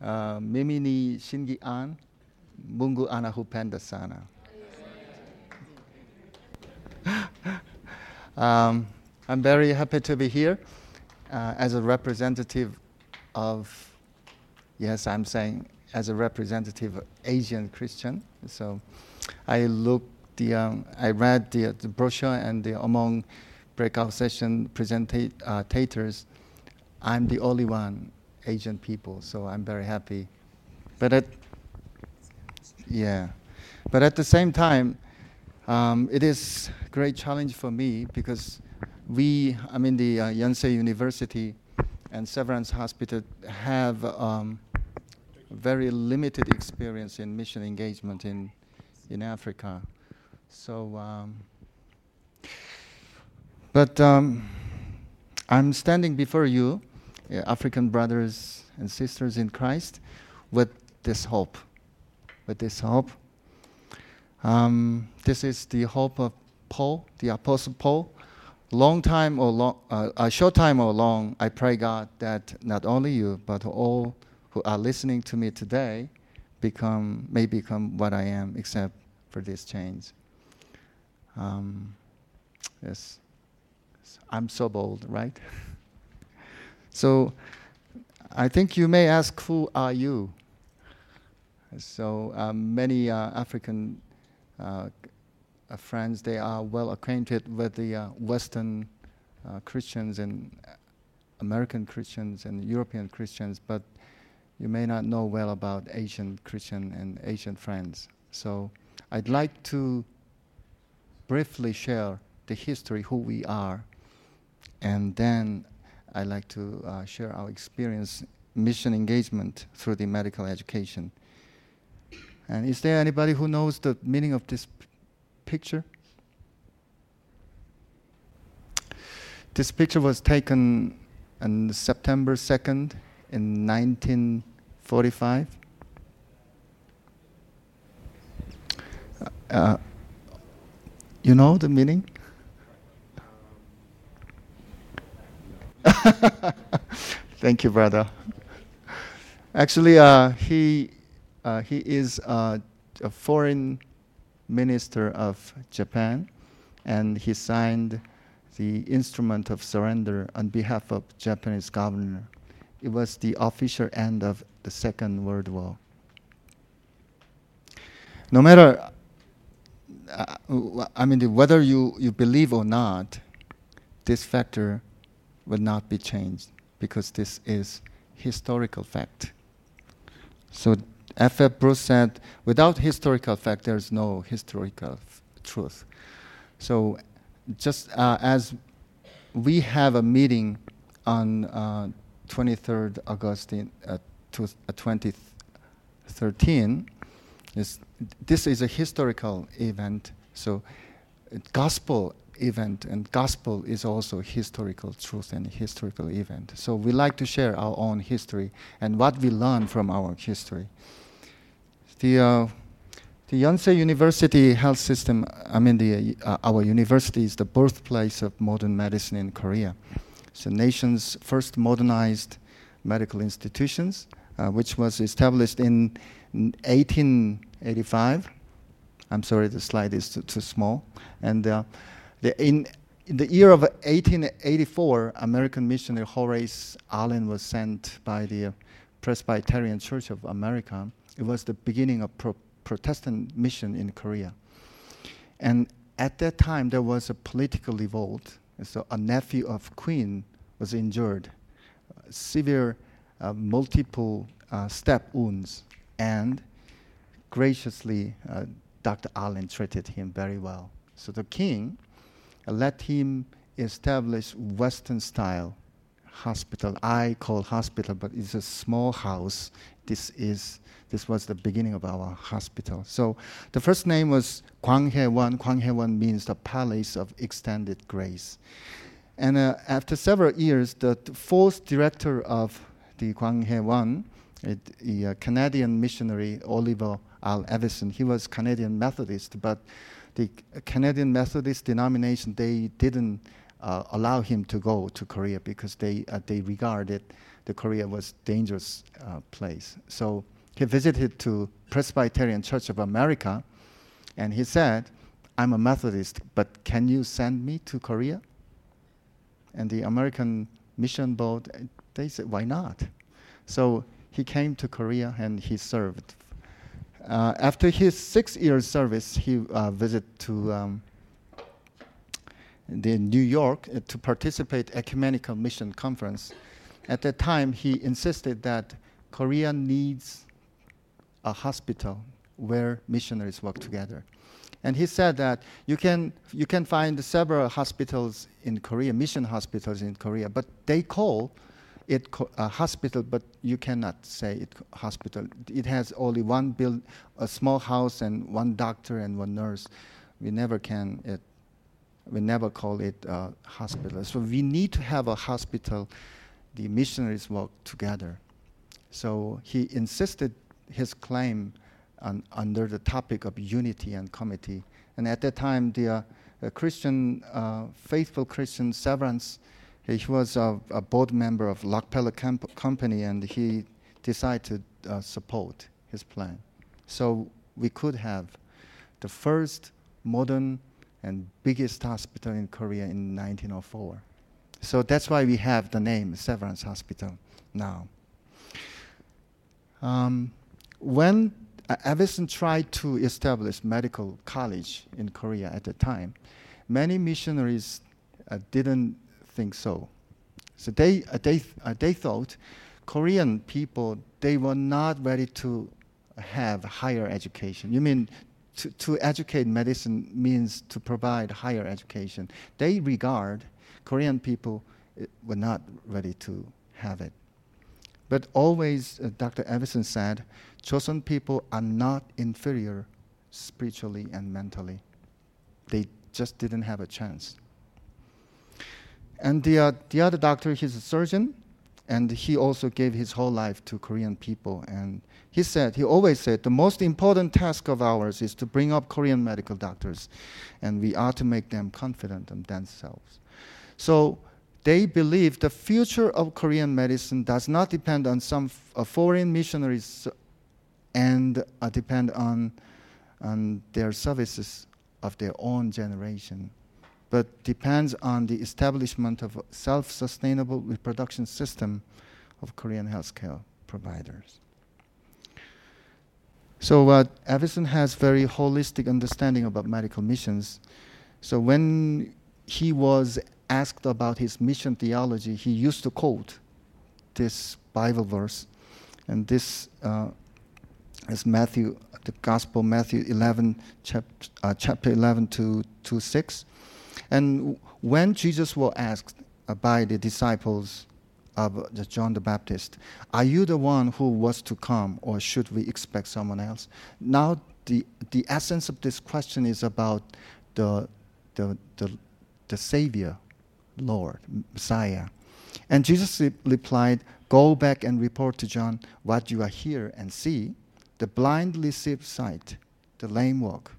uh, Mungu anahupenda sana. um, I'm very happy to be here uh, as a representative of, yes, I'm saying as a representative of Asian Christian. So I looked the, um, I read the, the brochure and the, among breakout session presentators, I'm the only one Asian people, so I'm very happy. But at, yeah, but at the same time, um, it is a great challenge for me because we, I mean, the uh, Yonsei University and Severance Hospital have um, very limited experience in mission engagement in, in Africa. So, um, but um, I'm standing before you, African brothers and sisters in Christ, with this hope. With this hope. Um, this is the hope of Paul, the Apostle Paul. Long time or long, uh, a short time or long, I pray God that not only you, but all who are listening to me today become may become what I am, except for this change. Um, yes, I'm so bold, right? so, I think you may ask, who are you? So um, many uh, African uh, uh, friends, they are well acquainted with the uh, Western uh, Christians and American Christians and European Christians, but you may not know well about Asian Christian and Asian friends. So I'd like to briefly share the history, who we are, and then I'd like to uh, share our experience, mission engagement through the medical education. And is there anybody who knows the meaning of this p- picture? This picture was taken on September 2nd in 1945. Uh, you know the meaning? Thank you, brother. Actually, uh, he uh, he is uh, a foreign minister of Japan, and he signed the instrument of surrender on behalf of Japanese governor. It was the official end of the Second World War. No matter, uh, I mean, whether you, you believe or not, this factor will not be changed because this is historical fact. So F. F. Bruce said, without historical fact, there's no historical f- truth. So just uh, as we have a meeting on uh, 23rd August in, uh, to, 2013, is, this is a historical event. So gospel event and gospel is also historical truth and historical event. So we like to share our own history and what we learn from our history. The, uh, the Yonsei University health system, I mean, the, uh, our university is the birthplace of modern medicine in Korea. It's the nation's first modernized medical institutions, uh, which was established in 1885. I'm sorry, the slide is too, too small. And uh, the, in, in the year of 1884, American missionary Horace Allen was sent by the Presbyterian Church of America it was the beginning of pro- Protestant mission in Korea. And at that time, there was a political revolt. So a nephew of Queen was injured, severe uh, multiple uh, stab wounds, and graciously, uh, Dr. Allen treated him very well. So the king let him establish Western style hospital. I call hospital, but it's a small house. This is this was the beginning of our hospital. So the first name was Gwanghye-won. Gwanghye-won means the Palace of Extended Grace. And uh, after several years, the fourth director of the Gwanghye-won, the uh, Canadian missionary Oliver Al Avison. he was Canadian Methodist, but the Canadian Methodist denomination, they didn't uh, allow him to go to Korea because they, uh, they regarded the Korea was dangerous uh, place. So he visited to Presbyterian Church of America, and he said, "I'm a Methodist, but can you send me to Korea?" And the American Mission Board, they said, "Why not?" So he came to Korea and he served. Uh, after his six years service, he uh, visited to um, the New York uh, to participate ecumenical mission conference. At that time, he insisted that Korea needs a hospital where missionaries work together. And he said that you can, you can find several hospitals in Korea, mission hospitals in Korea, but they call it a hospital, but you cannot say it hospital. It has only one build, a small house and one doctor and one nurse. We never can it, we never call it a hospital. So we need to have a hospital. The missionaries work together. So he insisted his claim on, under the topic of unity and committee. And at that time, the uh, Christian, uh, faithful Christian Severance he was a, a board member of Rockefeller Camp- Company, and he decided to uh, support his plan. So we could have the first modern and biggest hospital in Korea in 1904. So that's why we have the name Severance Hospital now. Um, when uh, Avison tried to establish medical college in Korea at the time, many missionaries uh, didn't think so. So they, uh, they, uh, they thought Korean people, they were not ready to have higher education. You mean to, to educate medicine means to provide higher education. They regard Korean people uh, were not ready to have it. But always, uh, Dr. Avison said, Chosun people are not inferior spiritually and mentally. They just didn't have a chance. And the, uh, the other doctor, he's a surgeon, and he also gave his whole life to Korean people. And he said, he always said, the most important task of ours is to bring up Korean medical doctors, and we are to make them confident in themselves. So they believe the future of Korean medicine does not depend on some foreign missionaries and uh, depend on, on their services of their own generation but depends on the establishment of a self-sustainable reproduction system of Korean healthcare providers. So uh, Avison has very holistic understanding about medical missions. So when he was asked about his mission theology, he used to quote this Bible verse, and this uh, is Matthew, the Gospel Matthew 11, chap- uh, chapter 11 to, to 6. And when Jesus was asked by the disciples of John the Baptist, Are you the one who was to come, or should we expect someone else? Now, the, the essence of this question is about the, the, the, the Savior, Lord, Messiah. And Jesus replied, Go back and report to John what you are hear and see. The blind receive sight, the lame walk,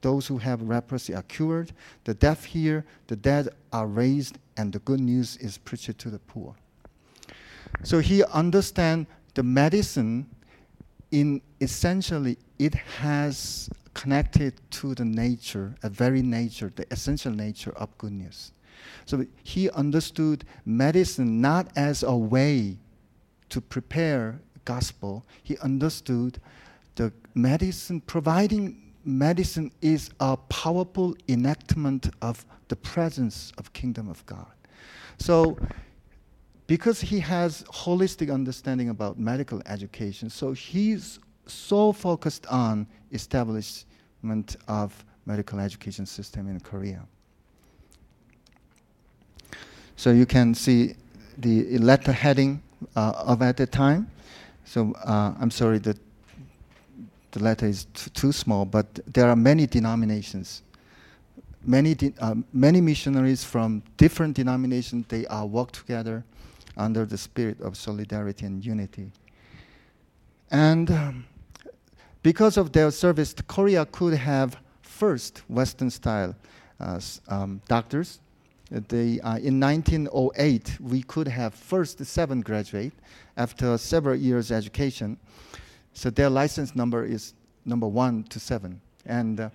those who have leprosy are cured, the deaf hear, the dead are raised, and the good news is preached to the poor. So he understands the medicine in essentially it has connected to the nature, a very nature, the essential nature of good news. So he understood medicine not as a way to prepare gospel. He understood the medicine providing medicine is a powerful enactment of the presence of kingdom of God. So because he has holistic understanding about medical education, so he's so focused on establishment of medical education system in Korea. So you can see the letter heading uh, of at the time. So uh, I'm sorry that the letter is too small, but there are many denominations. Many, de- uh, many missionaries from different denominations, they are work together under the spirit of solidarity and unity. And um, because of their service, Korea could have first Western style uh, um, doctors They, uh, in 1908, we could have first seven graduate after several years education. So their license number is number one to seven. And uh,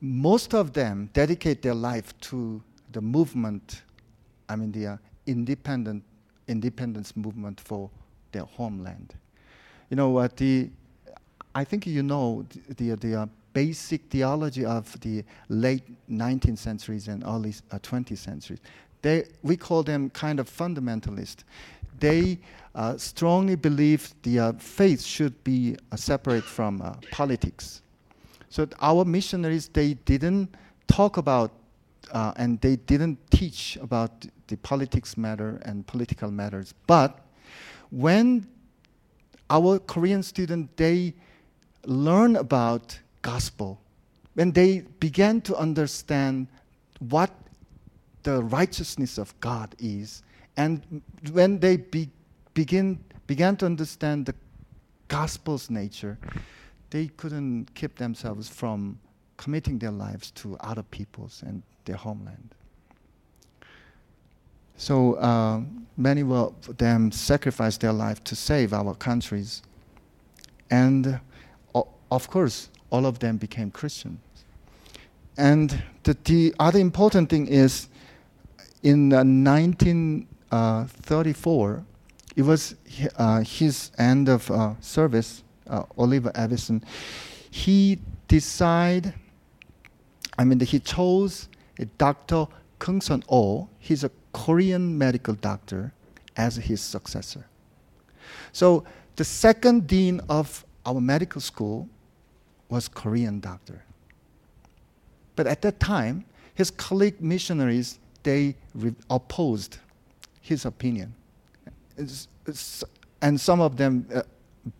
most of them dedicate their life to the movement, I mean, the uh, independent independence movement for their homeland. You know what? The I think you know the the, the uh, basic theology of the late 19th centuries and early uh, 20th centuries. They, we call them kind of fundamentalist. They uh, strongly believe the uh, faith should be uh, separate from uh, politics. So our missionaries, they didn't talk about uh, and they didn't teach about the politics matter and political matters. But when our Korean students, they learn about gospel, when they began to understand what the righteousness of God is, and when they be, begin, began to understand the gospel's nature, they couldn't keep themselves from committing their lives to other peoples and their homeland. So uh, many of them sacrificed their life to save our countries. And uh, of course, all of them became Christians. And the, the other important thing is in uh, 1934, it was uh, his end of uh, service, uh, Oliver Avison. He decided, I mean, he chose Dr. Kung Sun Oh. He's a Korean medical doctor as his successor. So the second dean of our medical school was Korean doctor. But at that time, his colleague missionaries, they re- opposed his opinion. And some of them uh,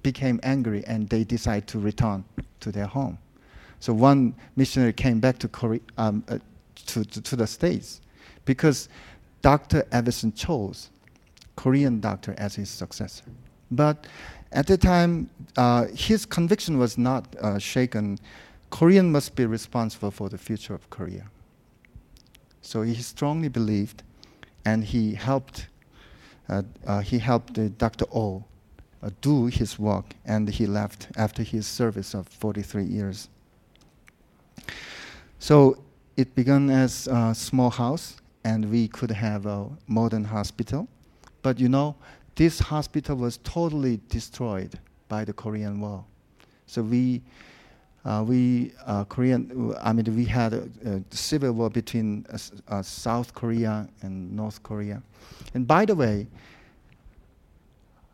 became angry and they decided to return to their home. So one missionary came back to, Korea, um, uh, to, to, to, the States because Dr. Avison chose Korean doctor as his successor. But at the time, uh, his conviction was not uh, shaken. Korean must be responsible for the future of Korea. So he strongly believed, and he helped. Uh, uh he helped Dr. O uh, do his work, and he left after his service of 43 years. So it began as a small house, and we could have a modern hospital. But you know, this hospital was totally destroyed by the Korean War. So we, we uh, Korean, I mean, we had a, a civil war between uh, uh South Korea and North Korea. And by the way,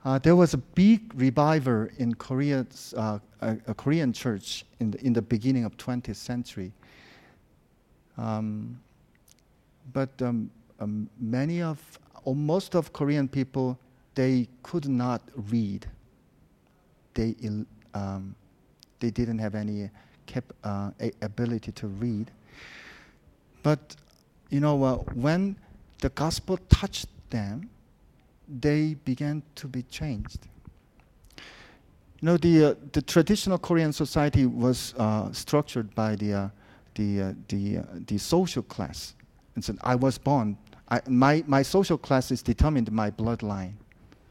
uh, there was a big revival in Korea, uh, a, a, Korean church in the, in the beginning of 20th century. Um, but um, um, many of, or most of Korean people they could not read. They, um, they didn't have any cap- uh, ability to read. But, you know, uh, when the gospel touched them, they began to be changed. You know, the, uh, the traditional Korean society was uh, structured by the, uh, the, uh, the, uh, the social class. And so I was born, I, my, my social class is determined by bloodline.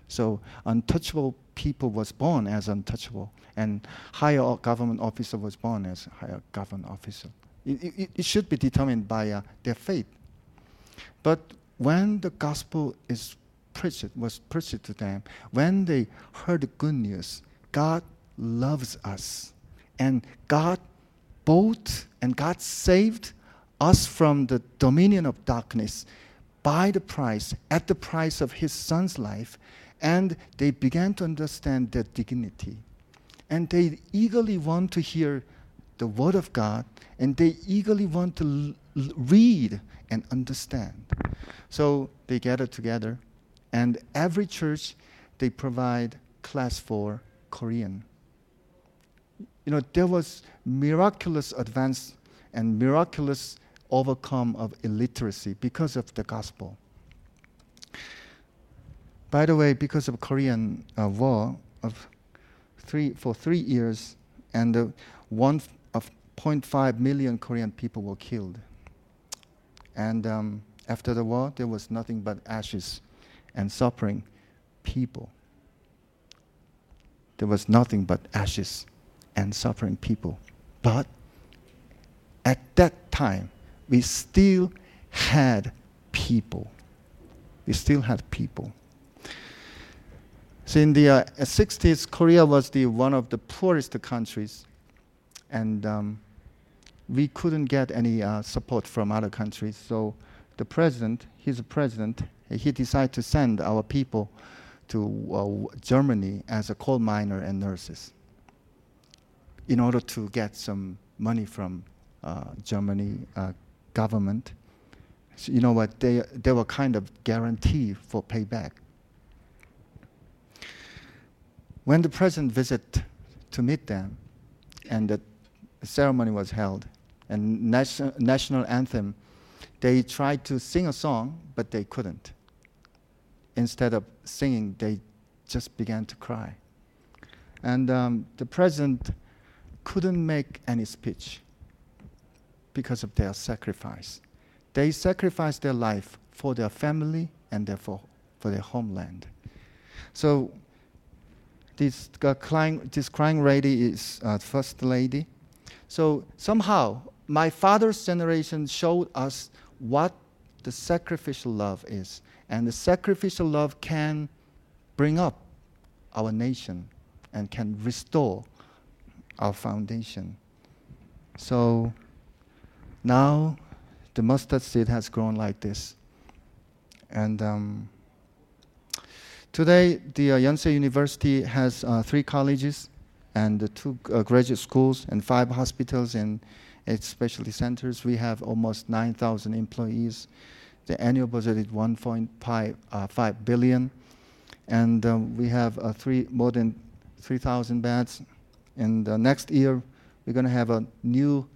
So untouchable people was born as untouchable, and higher government officer was born as higher government officer. It, it, it should be determined by uh, their faith. But when the gospel is preached, was preached to them, when they heard the good news, God loves us, and God bought and God saved us from the dominion of darkness by the price, at the price of His Son's life, and they began to understand their dignity. And they eagerly want to hear the Word of God, and they eagerly want to l- read and understand. So they gather together, and every church they provide class for Korean. You know, there was miraculous advance and miraculous overcome of illiteracy because of the gospel. By the way, because of Korean uh, war of three, for three years, and uh, one of 0.5 million Korean people were killed. And um, After the war, there was nothing but ashes and suffering people. There was nothing but ashes and suffering people. But at that time, we still had people. We still had people. So in the uh, 60s, Korea was the one of the poorest countries, and um, we couldn't get any uh, support from other countries. So the president, he's a president, he decided to send our people to uh, Germany as a coal miner and nurses in order to get some money from uh, Germany uh, government. So you know what? They, they were kind of guarantee for payback. When the president visited to meet them, and the ceremony was held, and nation, national anthem, they tried to sing a song, but they couldn't. Instead of singing, they just began to cry. And um, the president couldn't make any speech because of their sacrifice. They sacrificed their life for their family and therefore for their homeland. So this, uh, crying, this crying lady is uh, first lady. So somehow my father's generation showed us what the sacrificial love is. And the sacrificial love can bring up our nation and can restore our foundation. So now the mustard seed has grown like this. And um, today, the uh, Yonsei University has uh, three colleges and two uh, graduate schools and five hospitals and eight specialty centers. We have almost 9,000 employees. The annual budget is 1.5 uh, billion, and um, we have uh, three more than 3,000 beds. And uh, next year, we're going to have a new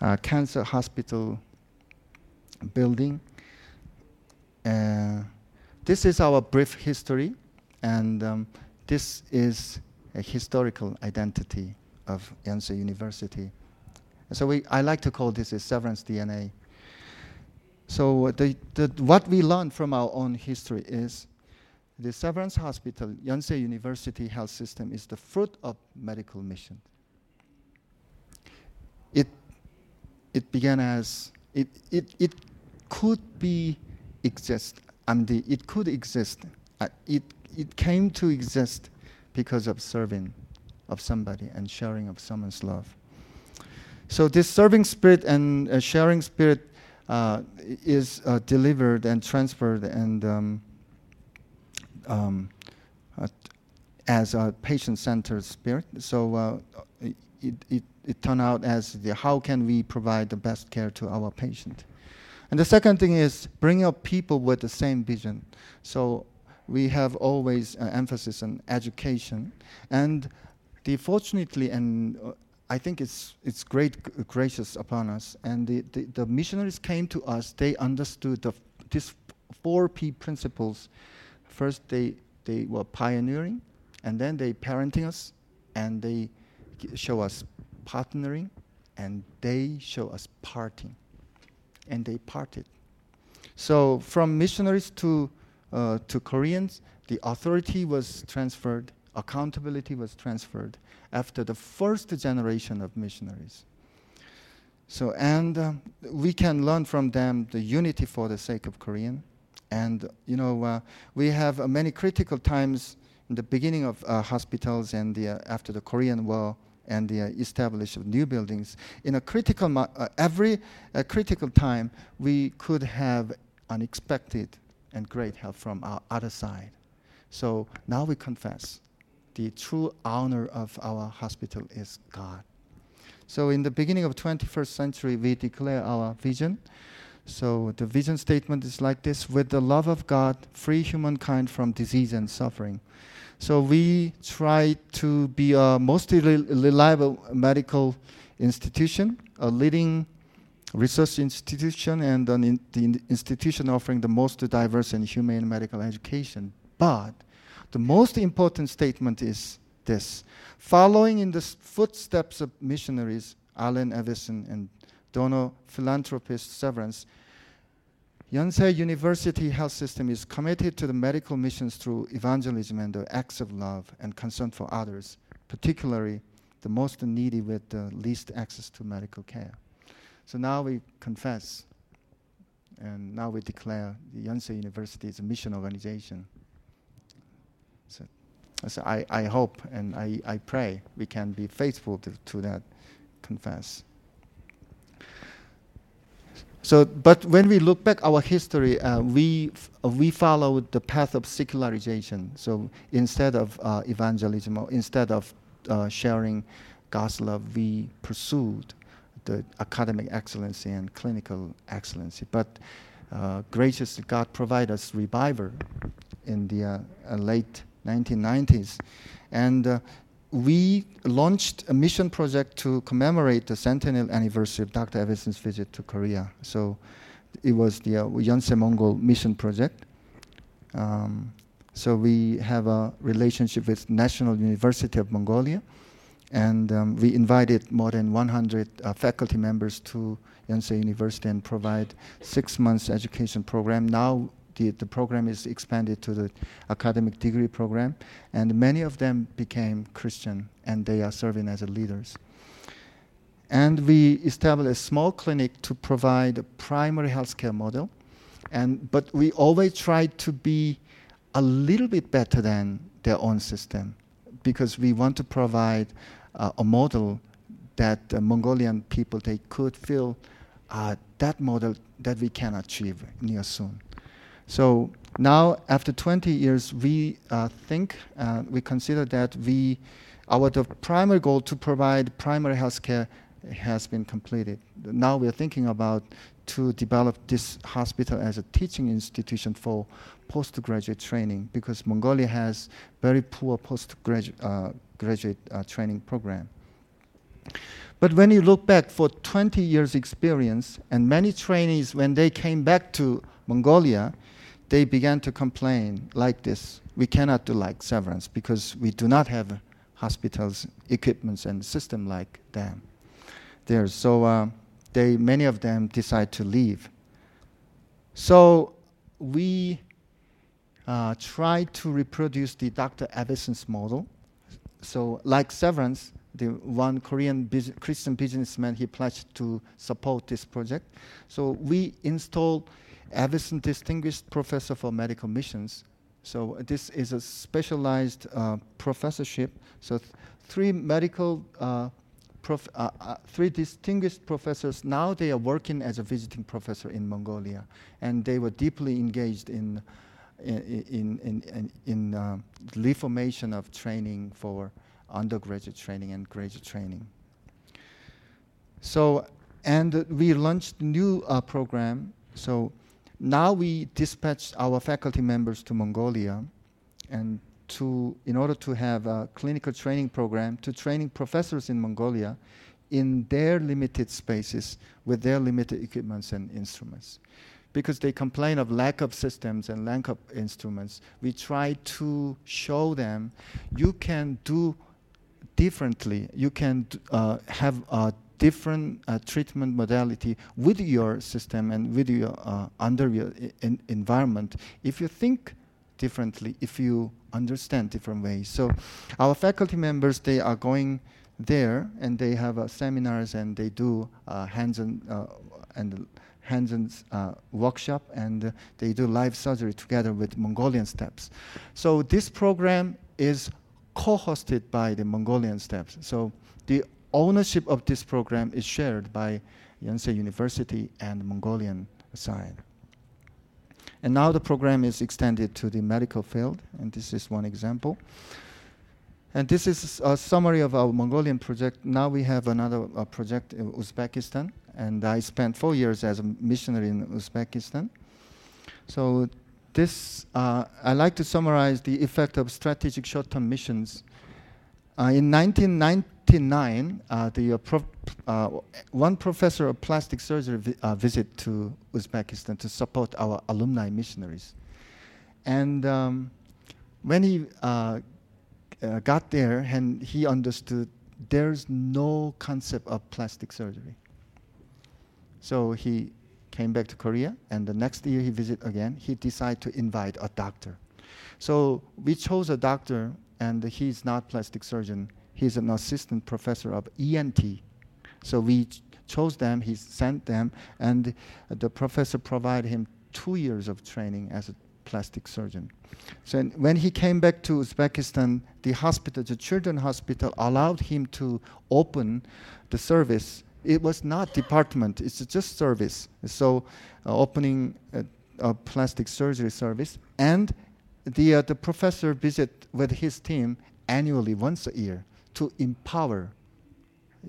uh, cancer hospital building. Uh, this is our brief history, and um, this is a historical identity of Yonsei University. So we, I like to call this a severance DNA. So the, the, what we learned from our own history is the Severance Hospital, Yonsei University Health System is the fruit of medical mission. It, it began as, it, it, it could be exist, The, it could exist. Uh, it, it came to exist because of serving of somebody and sharing of someone's love. So this serving spirit and uh, sharing spirit uh, is uh, delivered and transferred and um, um, uh, as a patient-centered spirit. So uh, it, it, it turned out as the how can we provide the best care to our patient. And the second thing is bring up people with the same vision. So we have always uh, emphasis on education. And the fortunately and I think it's, it's great, gracious upon us. And the, the, the missionaries came to us, they understood the, these four P principles. First, they, they were pioneering, and then they parenting us, and they show us partnering, and they show us parting. And they parted. So from missionaries to, uh, to Koreans, the authority was transferred, accountability was transferred after the first generation of missionaries. So, and uh, we can learn from them the unity for the sake of Korean. And, you know, uh, we have uh, many critical times in the beginning of uh, hospitals and the, uh, after the Korean War and the uh, establishment of new buildings. In a critical, every critical time, we could have unexpected and great help from our other side. So now we confess the true honor of our hospital is God. So in the beginning of 21st century, we declare our vision. So the vision statement is like this: With the love of God, free humankind from disease and suffering. So we try to be a most reliable medical institution, a leading research institution, and an in the institution offering the most diverse and humane medical education. But the most important statement is this following in the footsteps of missionaries, Allen Avison and donor philanthropist Severance, Yonsei University Health System is committed to the medical missions through evangelism and the acts of love and concern for others, particularly the most needy with the least access to medical care. So now we confess and now we declare the Yonsei University is a mission organization. So, so I, I hope and I, I pray we can be faithful to, to that confess. So, but when we look back our history, uh, we uh, we followed the path of secularization. So instead of uh, evangelism, or instead of uh, sharing God's love, we pursued the academic excellency and clinical excellency. But uh, graciously, God provided us revival in the late 1990s, and we launched a mission project to commemorate the centennial anniversary of Dr. Avison's visit to Korea. So it was the uh, Yonsei Mongol mission project. Um, so we have a relationship with National University of Mongolia, and um, we invited more than 100 uh, faculty members to Yonsei University and provide six months education program. Now the, the program is expanded to the academic degree program, and many of them became Christian and they are serving as leaders. And we established a small clinic to provide a primary healthcare model, and but we always try to be a little bit better than their own system because we want to provide uh, a model that Mongolian people they could feel uh, that model that we can achieve near soon. So now, after 20 years, we uh, think, uh, we consider that we, our the primary goal to provide primary health care has been completed. Now we're thinking about to develop this hospital as a teaching institution for postgraduate training because Mongolia has very poor postgraduate uh, graduate, uh, training program. But when you look back for 20 years experience and many trainees when they came back to Mongolia, they began to complain like this. We cannot do like severance because we do not have hospitals, equipments, and system like them. There, so uh, they many of them decide to leave. So we uh, try to reproduce the Dr. Avison's model. So like severance, the one Korean bus Christian businessman he pledged to support this project. So we installed Avison Distinguished Professor for Medical Missions. So this is a specialized uh, professorship. So th three medical, uh, prof uh, uh, three distinguished professors, now they are working as a visiting professor in Mongolia. And they were deeply engaged in, in, in, in, in uh, reformation of training for undergraduate training and graduate training. So, and we launched new uh, program. So now we dispatch our faculty members to Mongolia and to, in order to have a clinical training program to training professors in Mongolia in their limited spaces with their limited equipments and instruments. Because they complain of lack of systems and lack of instruments, we try to show them you can do differently. You can uh, have a different uh, treatment modality with your system and with your uh, under your environment if you think differently if you understand different ways. So our faculty members they are going there and they have uh, seminars and they do uh, hands-on uh, and hands-on uh, workshop and they do live surgery together with Mongolian steps. So this program is co-hosted by the Mongolian steps. So the ownership of this program is shared by Yonsei University and Mongolian side. And now the program is extended to the medical field, and this is one example. And this is a summary of our Mongolian project. Now we have another uh, project in Uzbekistan, and I spent four years as a missionary in Uzbekistan. So this, uh, I like to summarize the effect of strategic short-term missions. Uh, in 1990, 1999, uh, the, uh, prof, uh, one professor of plastic surgery vi uh, visit to Uzbekistan to support our alumni missionaries. And um, when he uh, got there and he understood there's no concept of plastic surgery. So he came back to Korea, and the next year he visited again. He decided to invite a doctor. So we chose a doctor, and he's not plastic surgeon. He's an assistant professor of ENT. So we ch- chose them. He sent them, and the professor provided him two years of training as a plastic surgeon. So when he came back to Uzbekistan, the hospital, the children's hospital, allowed him to open the service. It was not department; it's just service. So uh, opening a, a, plastic surgery service, and the uh, the professor visit with his team annually once a year to empower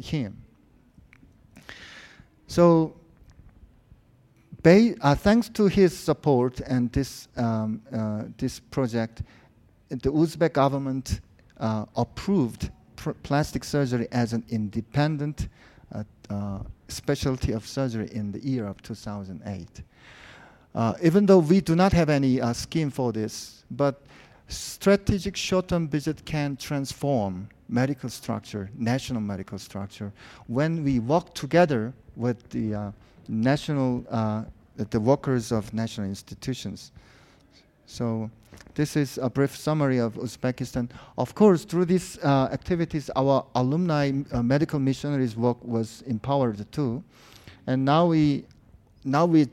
him. So uh, thanks to his support and this, um, uh, this project, the Uzbek government uh, approved pr- plastic surgery as an independent uh, uh, specialty of surgery in the year of 2008. Uh, even though we do not have any scheme for this, but strategic short-term visit can transform medical structure, national medical structure, when we work together with the national, uh, the workers of national institutions. So this is a brief summary of Uzbekistan. Of course, through these uh, activities, our alumni uh, medical missionaries work was empowered too. And now we, now we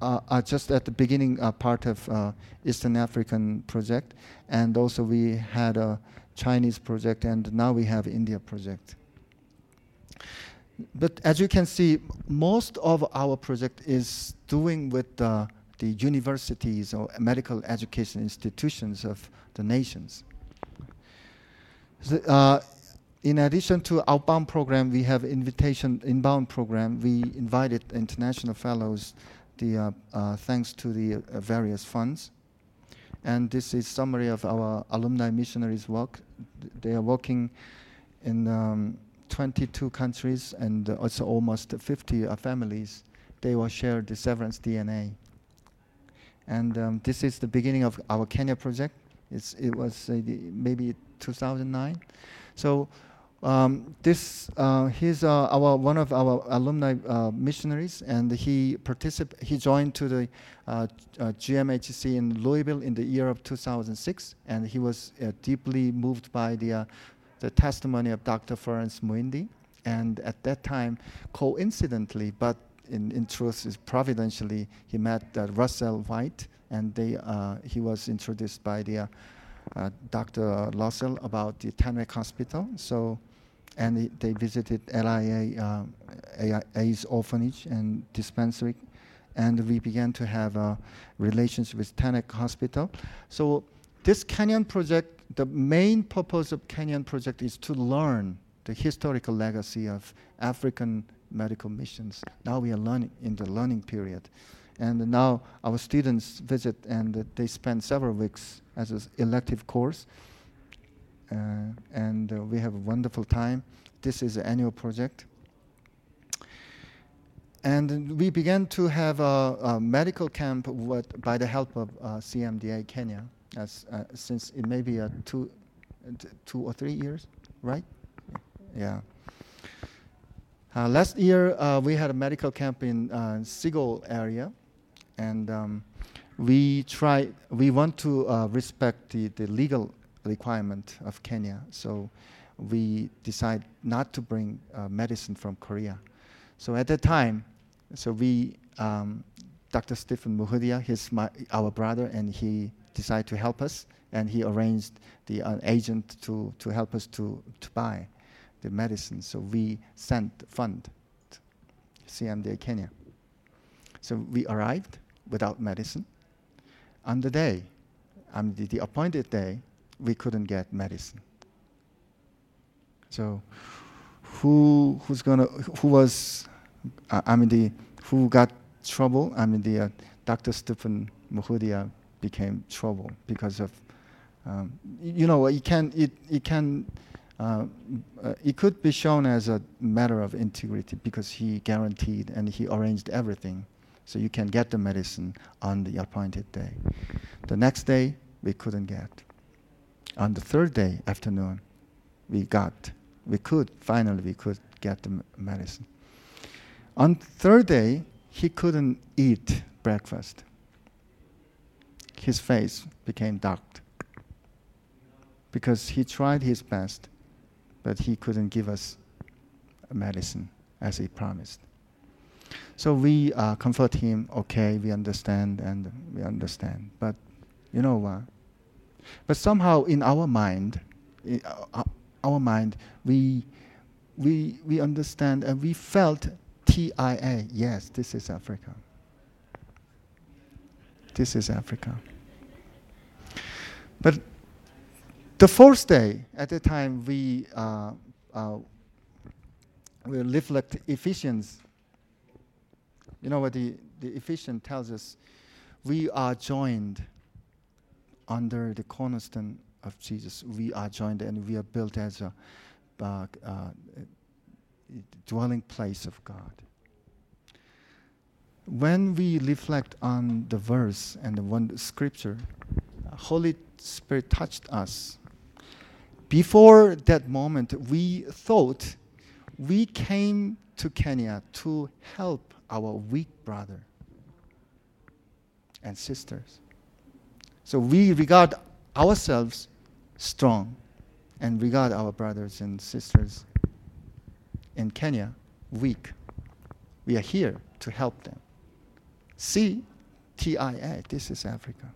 uh, are just at the beginning uh, part of uh, Eastern African project. And also we had a Chinese project and now we have India project but as you can see, most of our project is doing with uh, the universities or medical education institutions of the nations. Uh, in addition to outbound program, we have invitation inbound program. We invited international fellows, the, uh, uh thanks to the uh, various funds. And this is summary of our alumni missionaries work. They are working in um, 22 countries and also almost 50 uh, families, they will share the severance DNA. And um, this is the beginning of our Kenya project. It's, it was uh, maybe 2009. So um, this uh, he's uh, our one of our alumni uh, missionaries, and he particip- He joined to the uh, uh, GMHC in Louisville in the year of 2006, and he was deeply moved by the the testimony of Dr. Florence Muindi. And at that time, coincidentally, but in, in truth, is providentially, he met uh, Russell White, and they, uh, he was introduced by the, uh, Dr. Lossell about the Tenwek Hospital. So, and he, they visited LIA uh, orphanage and dispensary, and we began to have a relationship with Tenwek Hospital. So this Kenyan project the main purpose of Kenyan project is to learn the historical legacy of African medical missions. Now we are learning in the learning period. And now our students visit and they spend several weeks as an elective course. Uh, and uh, we have a wonderful time. This is an annual project. And we began to have a, a medical camp with, by the help of uh, CMDA Kenya as, since it may be two, two or three years, right? Yeah. Uh, last year, uh, we had a medical camp in uh, Sigol area, and um, we try. We want to respect the, the legal requirement of Kenya, so we decide not to bring uh, medicine from Korea. So at that time, so we, um, Dr. Stephen Muhudia, he's my, our brother, and he decided to help us, and he arranged the uh, agent to, to help us to, to buy the medicine. So we sent fund to CMDA Kenya. So we arrived without medicine. On the day, on the, the appointed day, we couldn't get medicine. So who who's gonna who was uh, I mean the who got trouble? I mean the uh, Dr. Stephen Muhudia became trouble because of, um, you know, it can, it, it can, uh, uh, it could be shown as a matter of integrity because he guaranteed and he arranged everything so you can get the medicine on the appointed day. The next day, we couldn't get. On the third day afternoon, we got, we could, finally we could get the medicine. On third day, he couldn't eat breakfast. His face became dark because he tried his best, but he couldn't give us medicine as he promised. So we uh, comfort him, okay, we understand and we understand. But you know what? But somehow in our mind, in uh, our mind, we, we, we understand and we felt TIA. Yes, this is Africa. This is Africa. But the fourth day, at the time, we, uh, uh, we reflect Ephesians. You know what the, the Ephesians tells us? We are joined under the cornerstone of Jesus. We are joined and we are built as a uh, uh, dwelling place of God. When we reflect on the verse and the one scripture, Holy Spirit touched us. Before that moment, we thought we came to Kenya to help our weak brother and sisters. So we regard ourselves strong and regard our brothers and sisters in Kenya weak. We are here to help them. See, TIA, this is Africa.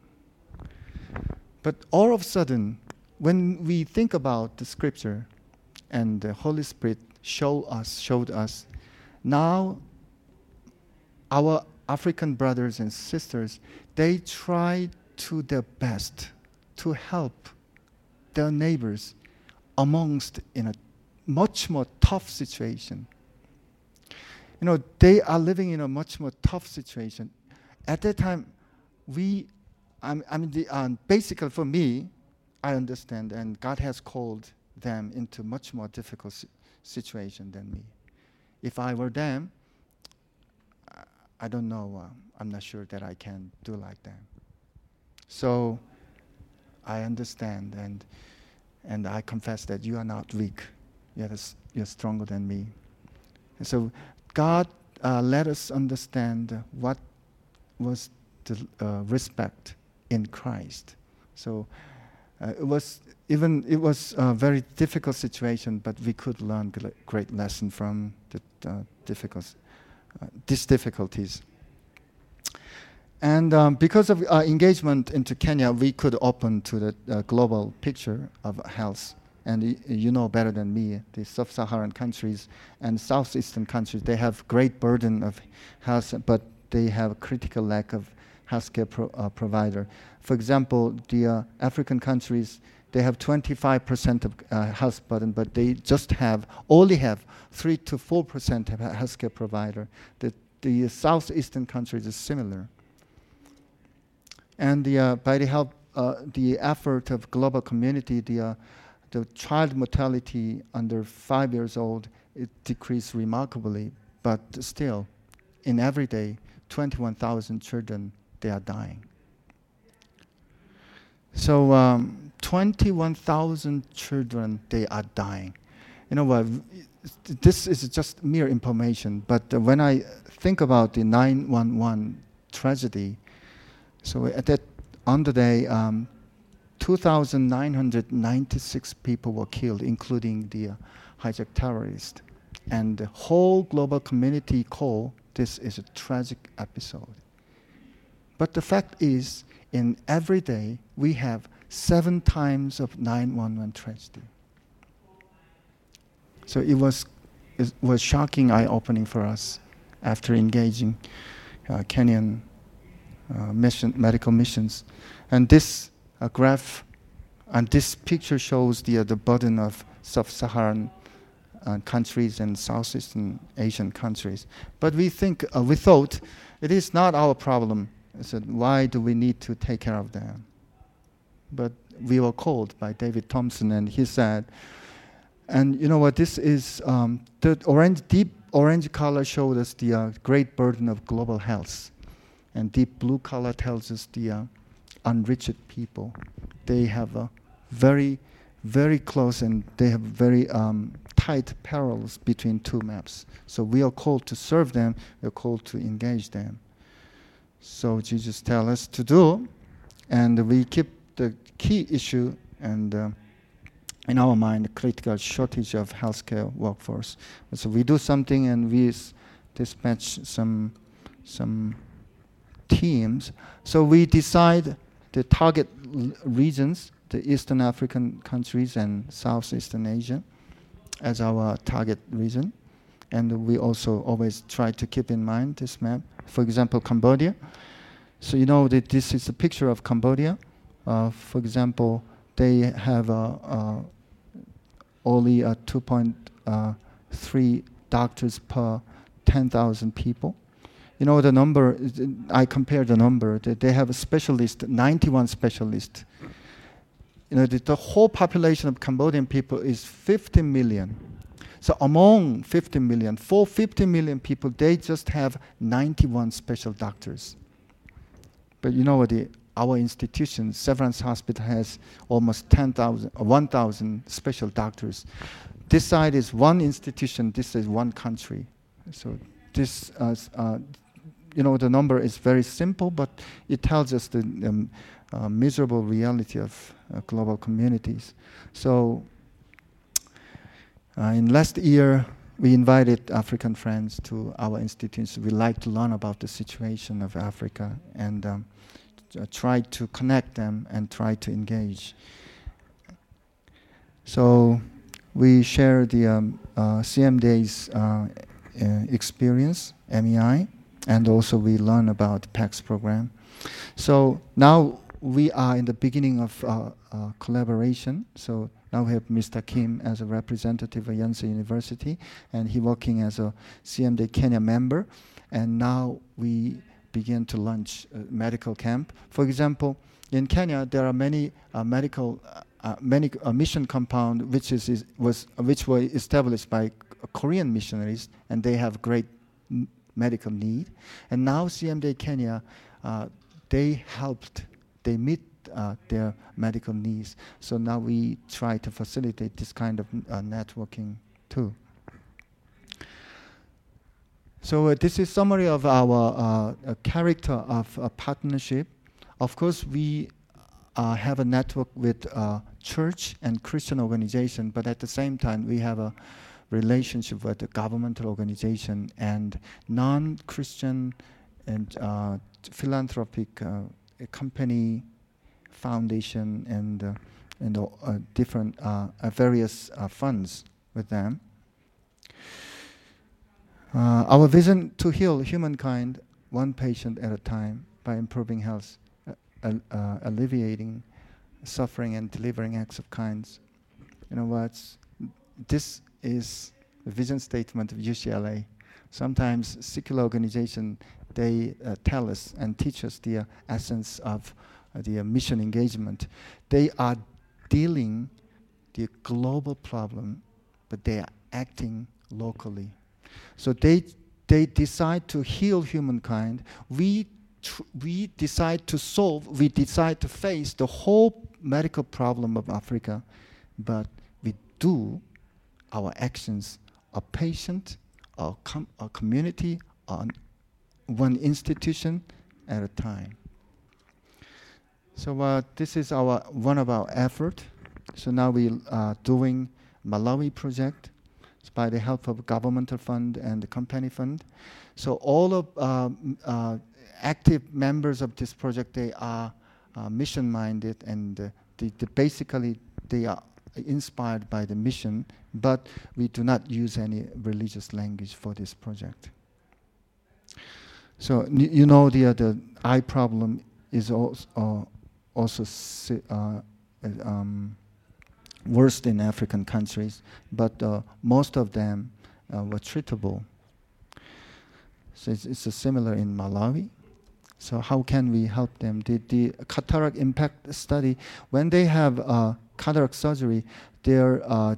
But all of a sudden, when we think about the scripture and the Holy Spirit show us, showed us, now our African brothers and sisters, they try to their best to help their neighbors amongst in a much more tough situation. You know, they are living in a much more tough situation. At that time, we, I mean, the, um, basically for me, I understand, and God has called them into much more difficult si- situation than me. If I were them, I don't know. Uh, I'm not sure that I can do like that. So I understand, and and I confess that you are not weak. You're, you're stronger than me. And so God uh, let us understand what was the uh, respect in Christ. So uh, it was even it was a very difficult situation, but we could learn great lesson from the uh, difficult, uh, these difficulties. And um, because of our engagement into Kenya, we could open to the uh, global picture of health. And y- you know better than me, the sub-Saharan countries and southeastern countries, they have great burden of health, but they have critical lack of healthcare pro- uh, provider. For example, the uh, African countries, they have 25% of uh, health burden, but they just have, only have 3 to 4% of healthcare provider. The, the southeastern countries is similar. And the, uh, by the help, uh, the effort of global community, the, uh, the child mortality under five years old, it decreased remarkably, but still, in every day, 21,000 children, they are dying. So um, 21,000 children, they are dying. You know what? This is just mere information, but uh, when I think about the 911 tragedy, so at that on the day, um, 2,996 people were killed, including the uh, hijack terrorist. And the whole global community call this is a tragic episode. But the fact is, in every day, we have seven times of 911 tragedy. So it was, it was shocking, eye-opening for us after engaging uh, Kenyan mission, medical missions. And this uh, graph and this picture shows the, uh, the burden of sub-Saharan uh, countries and Southeastern Asian countries. But we think, uh, we thought, it is not our problem. Said, why do we need to take care of them? But we were called by David Thompson, and he said, and you know what? This is um, the orange, deep orange color showed us the uh, great burden of global health and deep blue color tells us the uh, unreached people. They have a very, very close and they have very um, tight parallels between two maps. So we are called to serve them, we are called to engage them. So Jesus tells us to do, and we keep the key issue and uh, in our mind, the critical shortage of healthcare workforce. So we do something and we dispatch some some teams. So we decide the target regions, the Eastern African countries and Southeastern Asia, as our target region. And we also always try to keep in mind this map. For example, Cambodia. So you know that this is a picture of Cambodia. Uh, for example, they have a only uh, 2.3 doctors per 10,000 people. You know the number. I compare the number. They have a specialist, 91 specialists. You know the, whole population of Cambodian people is 50 million. So among 50 million, for 50 million people, they just have 91 special doctors. But you know what? The, our institution, Severance Hospital, has almost 10,000, 1,000 special doctors. This side is one institution, this is one country. So this, uh, uh, you know, the number is very simple, but it tells us the um, uh, miserable reality of uh, global communities. So uh, in last year, we invited African friends to our institutions. We like to learn about the situation of Africa and um, uh, try to connect them and try to engage. So we share the um, uh, uh, uh, experience, MEI, and also we learn about PAACS program. So now we are in the beginning of uh, uh, collaboration. So now we have Mr. Kim as a representative of Yonsei University, and he working as a CMD Kenya member. And now we begin to launch medical camp. For example, in Kenya, there are many uh, medical, uh, uh many mission compound which is, is, was which were established by Korean missionaries, and they have great medical need. And now CMD Kenya, uh, they helped, they meet uh, their medical needs. So now we try to facilitate this kind of uh, networking too. So uh, this is summary of our uh, character of partnership. Of course, we uh, have a network with church and Christian organization, but at the same time, we have a relationship with the governmental organization and non-Christian and uh, philanthropic uh, company, foundation, and and different various funds with them. Uh, our vision to heal humankind one patient at a time by improving health, uh, uh, alleviating suffering and delivering acts of kindness. You know what? This is the vision statement of UCLA. Sometimes secular organization they uh, tell us and teach us the uh, essence of uh, the mission engagement. They are dealing the global problem, but they are acting locally. So they, they decide to heal humankind. We, we decide to solve, we decide to face the whole medical problem of Africa, but we do our actions a patient, a, com- a community, on one institution at a time. So uh, this is our one of our effort. So now we are doing Malawi project it's by the help of governmental fund and the company fund. So all of uh, uh, active members of this project, they are uh, mission-minded and uh, they, they basically they are inspired by the mission, but we do not use any religious language for this project. So you know the the eye problem is also uh, also uh, um, worst in African countries, but uh, most of them uh, were treatable. So it's, it's similar in Malawi. So how can we help them? The, the cataract impact study, when they have uh, cataract surgery, their uh,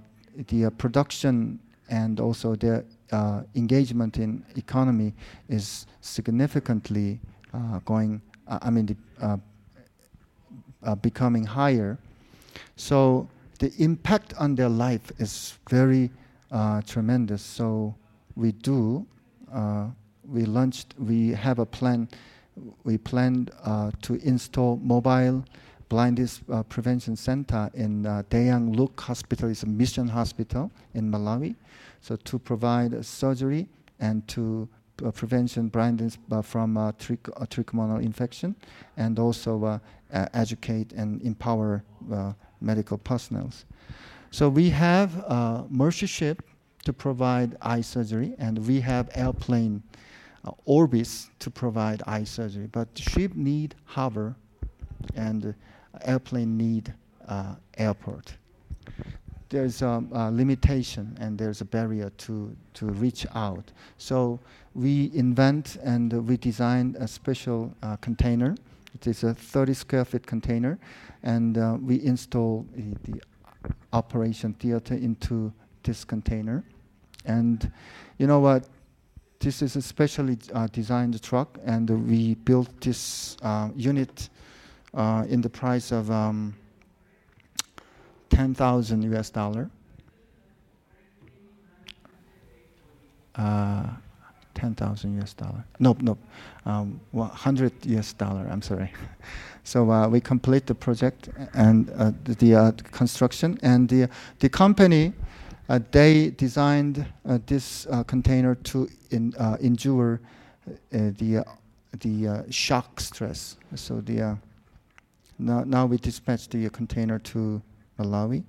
the production and also their uh, engagement in economy is significantly uh, going. I mean, the, becoming higher. So the impact on their life is very uh, tremendous. So we do. Uh, we launched. We have a plan. We planned uh, to install mobile blindness uh, prevention center in uh, Daeyang Luke Hospital. It's a mission hospital in Malawi. So to provide surgery and to uh, prevention blindness uh, from uh, trich uh, trichomonar infection, and also uh, educate and empower medical personnel. So we have a Mercy ship to provide eye surgery, and we have airplane uh, Orbis to provide eye surgery. But ship need harbor, and airplane need uh, airport. There's a, a, limitation and there's a barrier to, to reach out. So we invent and we design a special uh, container. It is a 30 square feet container, and uh, we install the, the operation theater into this container. And you know what? This is a specially uh, designed truck, and we built this uh, unit uh, in the price of um, 10,000 US dollar. Uh, 10,000 US dollar. Nope, nope. Um, 100 US dollar, I'm sorry. so uh, we complete the project and uh, the, the uh, construction. And the, the company, uh, they designed uh, this uh, container to in, endure the, the shock stress. So the, now, now we dispatch the container to Malawi.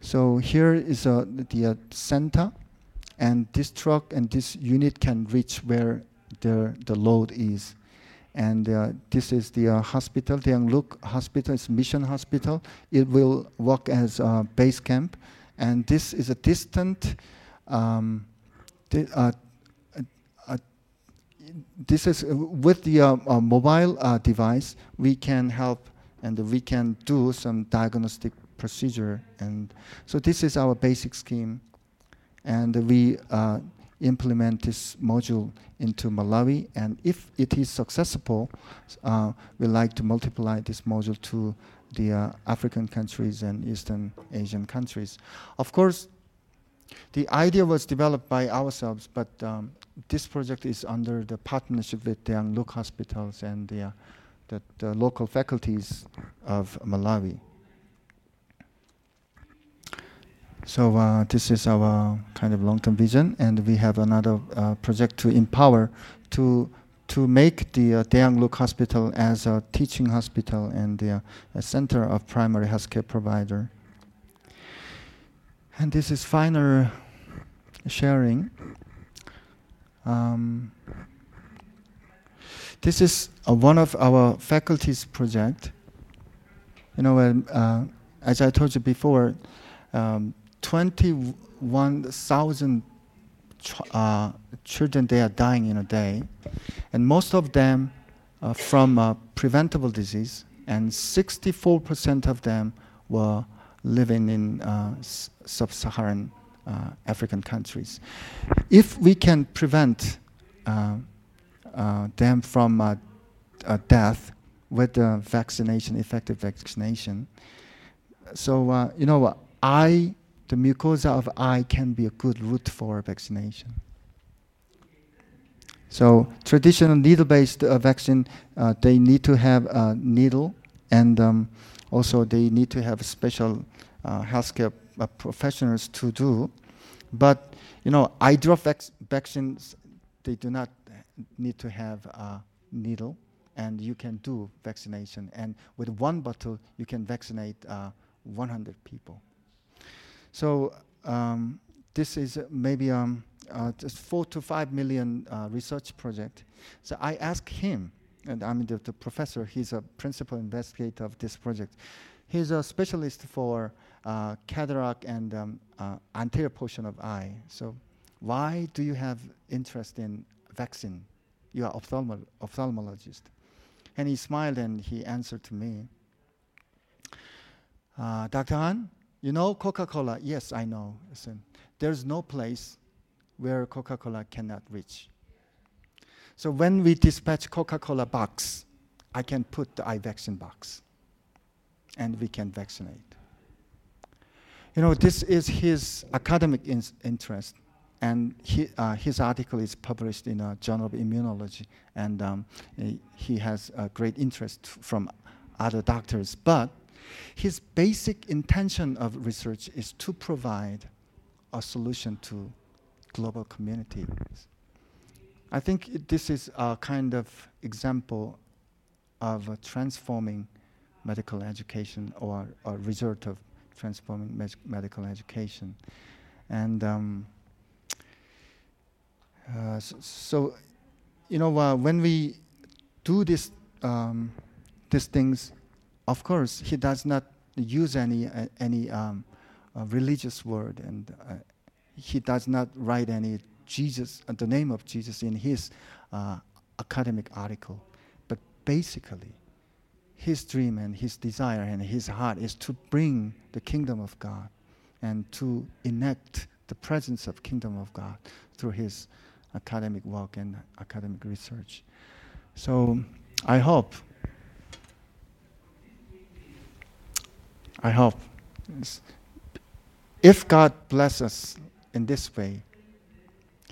So here is the center and this truck and this unit can reach where the, the load is. And uh, this is the uh, hospital, the Luke Hospital, it's Mission Hospital. It will work as a base camp. And this is a distant, um, di uh, uh this is uh, with the uh, mobile device, we can help and we can do some diagnostic procedure. And so this is our basic scheme and we uh, implement this module into Malawi. And if it is successful, uh, we like to multiply this module to the uh, African countries and Eastern Asian countries. Of course, the idea was developed by ourselves, but um, this project is under the partnership with the Luke hospitals and the, uh, the, the local faculties of Malawi. So uh, this is our kind of long-term vision, and we have another uh, project to empower to to make the uh, Luke Hospital as a teaching hospital and uh, a center of primary healthcare provider. And this is final sharing. Um, this is uh, one of our faculty's project. You know, uh, as I told you before, um, 21,000 ch uh, children they are dying in a day, and most of them from uh, preventable disease, and 64% of them were living in uh, sub-Saharan African countries. If we can prevent them from death with the vaccination, effective vaccination, so you know, I the mucosa of eye can be a good route for vaccination. So traditional needle-based uh, vaccine, uh, they need to have a needle, and um, also they need to have special uh, healthcare uh, professionals to do. But you know, eye drop vac vaccines, they do not need to have a needle, and you can do vaccination. And with one bottle, you can vaccinate uh, 100 people. So um, this is maybe um, uh, just four to five million uh, research project. So I asked him, and I'm the, the, professor, he's a principal investigator of this project. He's a specialist for uh, cataract and um, uh, anterior portion of eye. So why do you have interest in vaccine? You are ophthalmo ophthalmologist. And he smiled and he answered to me, uh, Dr. Han, you know Coca Cola? Yes, I know. Listen, there's no place where Coca Cola cannot reach. So when we dispatch Coca Cola box, I can put the eye vaccine box and we can vaccinate. you know, this is his academic in- interest, and he, uh, his article is published in a journal of immunology, and um, he has a great interest from other doctors. But his basic intention of research is to provide a solution to global communities. I think it, this is a kind of example of transforming medical education or a result of transforming med- medical education. And um, uh, so, you know, uh, when we do this, um, these things, of course, he does not use any uh, any um, uh, religious word, and uh, he does not write any Jesus, the name of Jesus, in his academic article. But basically, his dream and his desire and his heart is to bring the kingdom of God and to enact the presence of kingdom of God through his academic work and academic research. So I hope, I hope, if God bless us in this way,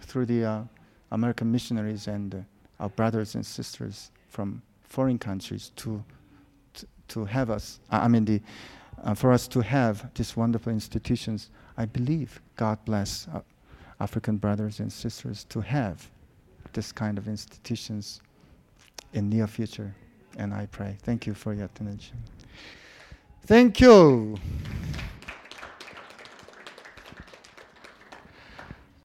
through the uh, American missionaries and uh, our brothers and sisters from foreign countries to to have us, I mean, the, uh, for us to have these wonderful institutions, I believe God bless uh, African brothers and sisters to have this kind of institutions in near future. And I pray. Thank you for your attention. Thank you.